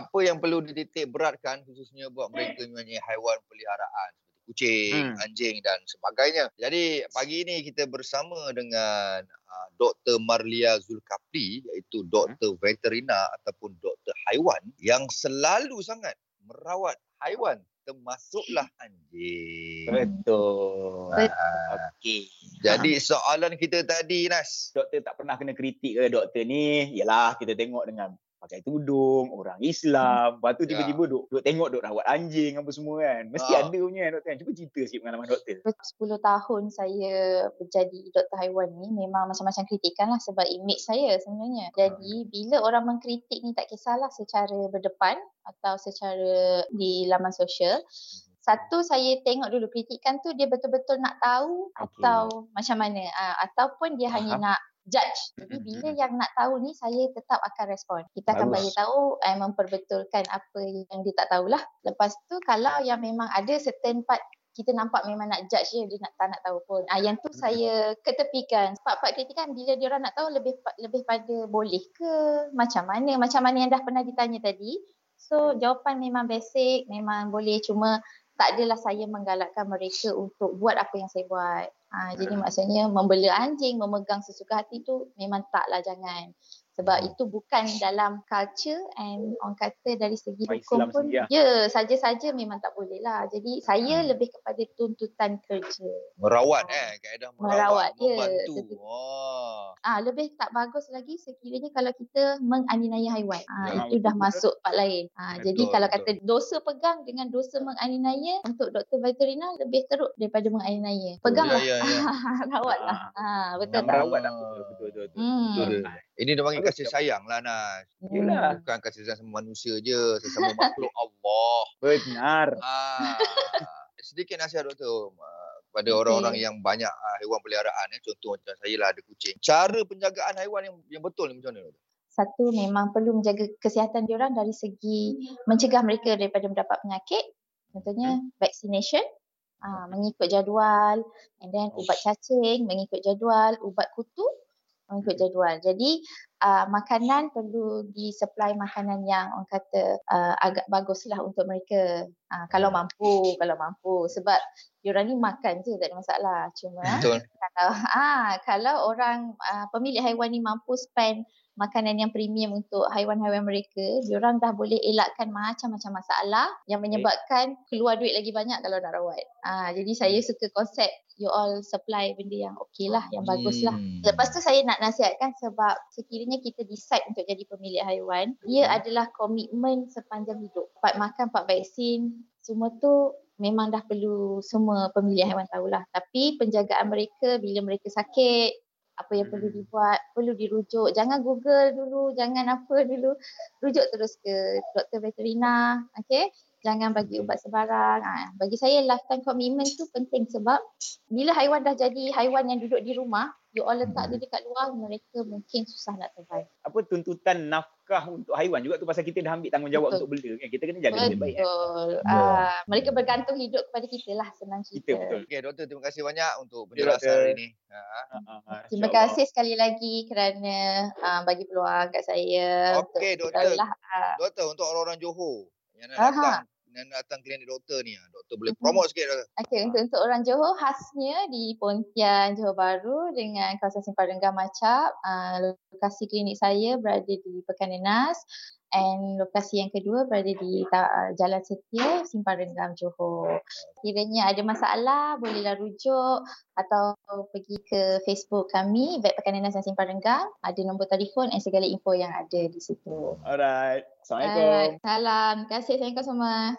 apa yang perlu dititik beratkan khususnya buat mereka yang mempunyai haiwan peliharaan seperti kucing, Hmm. anjing dan sebagainya. Jadi pagi ini kita bersama dengan uh, Dr. Marlia Zulkafli iaitu doktor veterina ataupun doktor haiwan yang selalu sangat merawat haiwan termasuklah anjing. Betul. Ah, Okey. Jadi soalan kita tadi Nas. Doktor tak pernah kena kritik ke doktor ni? Yalah, kita tengok dengan pakai tudung, orang Islam. Lepas tu Ya. tiba-tiba duk, duk tengok duk rawat anjing apa semua kan. Mesti Ah. ada punya doktor kan. Cuba cerita sikit pengalaman doktor. 10 tahun saya menjadi doktor haiwan ni memang macam-macam kritikan lah sebab image saya sebenarnya. Jadi bila orang mengkritik ni tak kisahlah secara berdepan atau secara di laman sosial. Satu saya tengok dulu kritikan tu dia betul-betul nak tahu Okey. atau macam mana. Uh, ataupun dia hanya Faham. nak judge. Jadi bila yang nak tahu ni saya tetap akan respon. Kita akan bagi tahu eh, memperbetulkan apa yang dia tak tahulah. Lepas tu kalau yang memang ada certain part kita nampak memang nak judge je dia nak tak nak tahu pun. Ah yang tu saya ketepikan. Part-part kritikan bila dia orang nak tahu lebih lebih pada boleh ke macam mana macam mana yang dah pernah ditanya tadi. So jawapan memang basic, memang boleh cuma tak adalah saya menggalakkan mereka untuk buat apa yang saya buat. Ha, jadi maksudnya membela anjing, memegang sesuka hati tu memang taklah jangan. Sebab itu bukan dalam culture and orang kata dari segi Orang hukum Islam pun sendiri lah. ya saja-saja memang tak boleh lah. Jadi saya lebih kepada tuntutan kerja. Merawat Oh. eh, kaedah Merawat, merawat, ya, membantu. betul. Oh. Ah lebih tak bagus lagi sekiranya kalau kita menganiaya haiwan. Ah Ya, itu dah betul, masuk part lain. Ah jadi Betul, kalau betul. kata dosa pegang dengan dosa menganiaya untuk doktor veterina lebih teruk daripada menganiaya. Peganglah. Ya, ya, ya. Rawatlah. Ah betul Nak tak? merawat tak betul betul betul. betul. Hmm. Betul. Ini dia panggil kasih sayang lah Nas. Yelah. Bukan kasih sayang sama manusia je, sesama makhluk Allah. Benar. Ah, sedikit nasihat doktor ah, kepada Okey. orang-orang yang banyak ah, haiwan peliharaan eh. Contoh macam saya lah ada kucing. Cara penjagaan haiwan yang yang betul ni macam mana? Satu memang perlu menjaga kesihatan diorang dari segi mencegah mereka daripada mendapat penyakit. Contohnya vaccination, ah, mengikut jadual and then ubat cacing mengikut jadual, ubat kutu mengikut jadual. Jadi uh, makanan perlu disupply makanan yang orang kata uh, agak baguslah untuk mereka. Uh, kalau mampu, kalau mampu sebab diorang ni makan je tak ada masalah. Cuma Betul. kalau ah kalau orang uh, pemilik haiwan ni mampu spend makanan yang premium untuk haiwan-haiwan mereka, diorang dah boleh elakkan macam-macam masalah yang menyebabkan keluar duit lagi banyak kalau nak rawat. Ah jadi saya suka konsep you all supply benda yang okey lah, yang bagus lah. Hmm. Lepas tu saya nak nasihatkan sebab sekiranya kita decide untuk jadi pemilik haiwan, ia adalah komitmen sepanjang hidup. Part makan, part vaksin, semua tu memang dah perlu semua pemilik haiwan tahulah. Tapi penjagaan mereka bila mereka sakit, apa yang perlu dibuat, perlu dirujuk. Jangan Google dulu, jangan apa dulu. Rujuk terus ke doktor veterina, okay? Jangan bagi ubat sebarang. Ha, bagi saya lifetime commitment tu penting sebab bila haiwan dah jadi haiwan yang duduk di rumah, you all letak dia dekat luar, mereka mungkin susah nak survive. Apa tuntutan nafkah untuk haiwan juga tu pasal kita dah ambil tanggungjawab Betul. untuk bela kan. Kita kena jaga dia baik kan. Betul. Ya. Ah, mereka bergantung hidup kepada kita lah, senang Kita cerita. betul. Okey doktor terima kasih banyak untuk penjelasan hari ini. Ha. Ah, Terima insyaAllah. kasih sekali lagi kerana uh, bagi peluang kat saya. Okey, doktor. tahulah, ah, Doktor untuk orang-orang Johor yang nak Aha. datang yang nak datang klinik doktor ni, ah, doktor boleh Mhm. promote sikit doktor. Okey, untuk untuk orang Johor khasnya di Pontian, Johor Bahru dengan kawasan Simpang Renggam Macap. Uh, lokasi klinik saya berada di Pekan Nenas and lokasi yang kedua berada di ta- Jalan Setia, Simpang Renggam, Johor. Kiranya ada masalah, bolehlah rujuk atau pergi ke Facebook kami, Vet Pekan Nenas dan Simpang Renggam. Ada nombor telefon dan segala info yang ada di situ. Alright. Assalamualaikum. Alright, salam. Terima kasih. Assalamualaikum semua.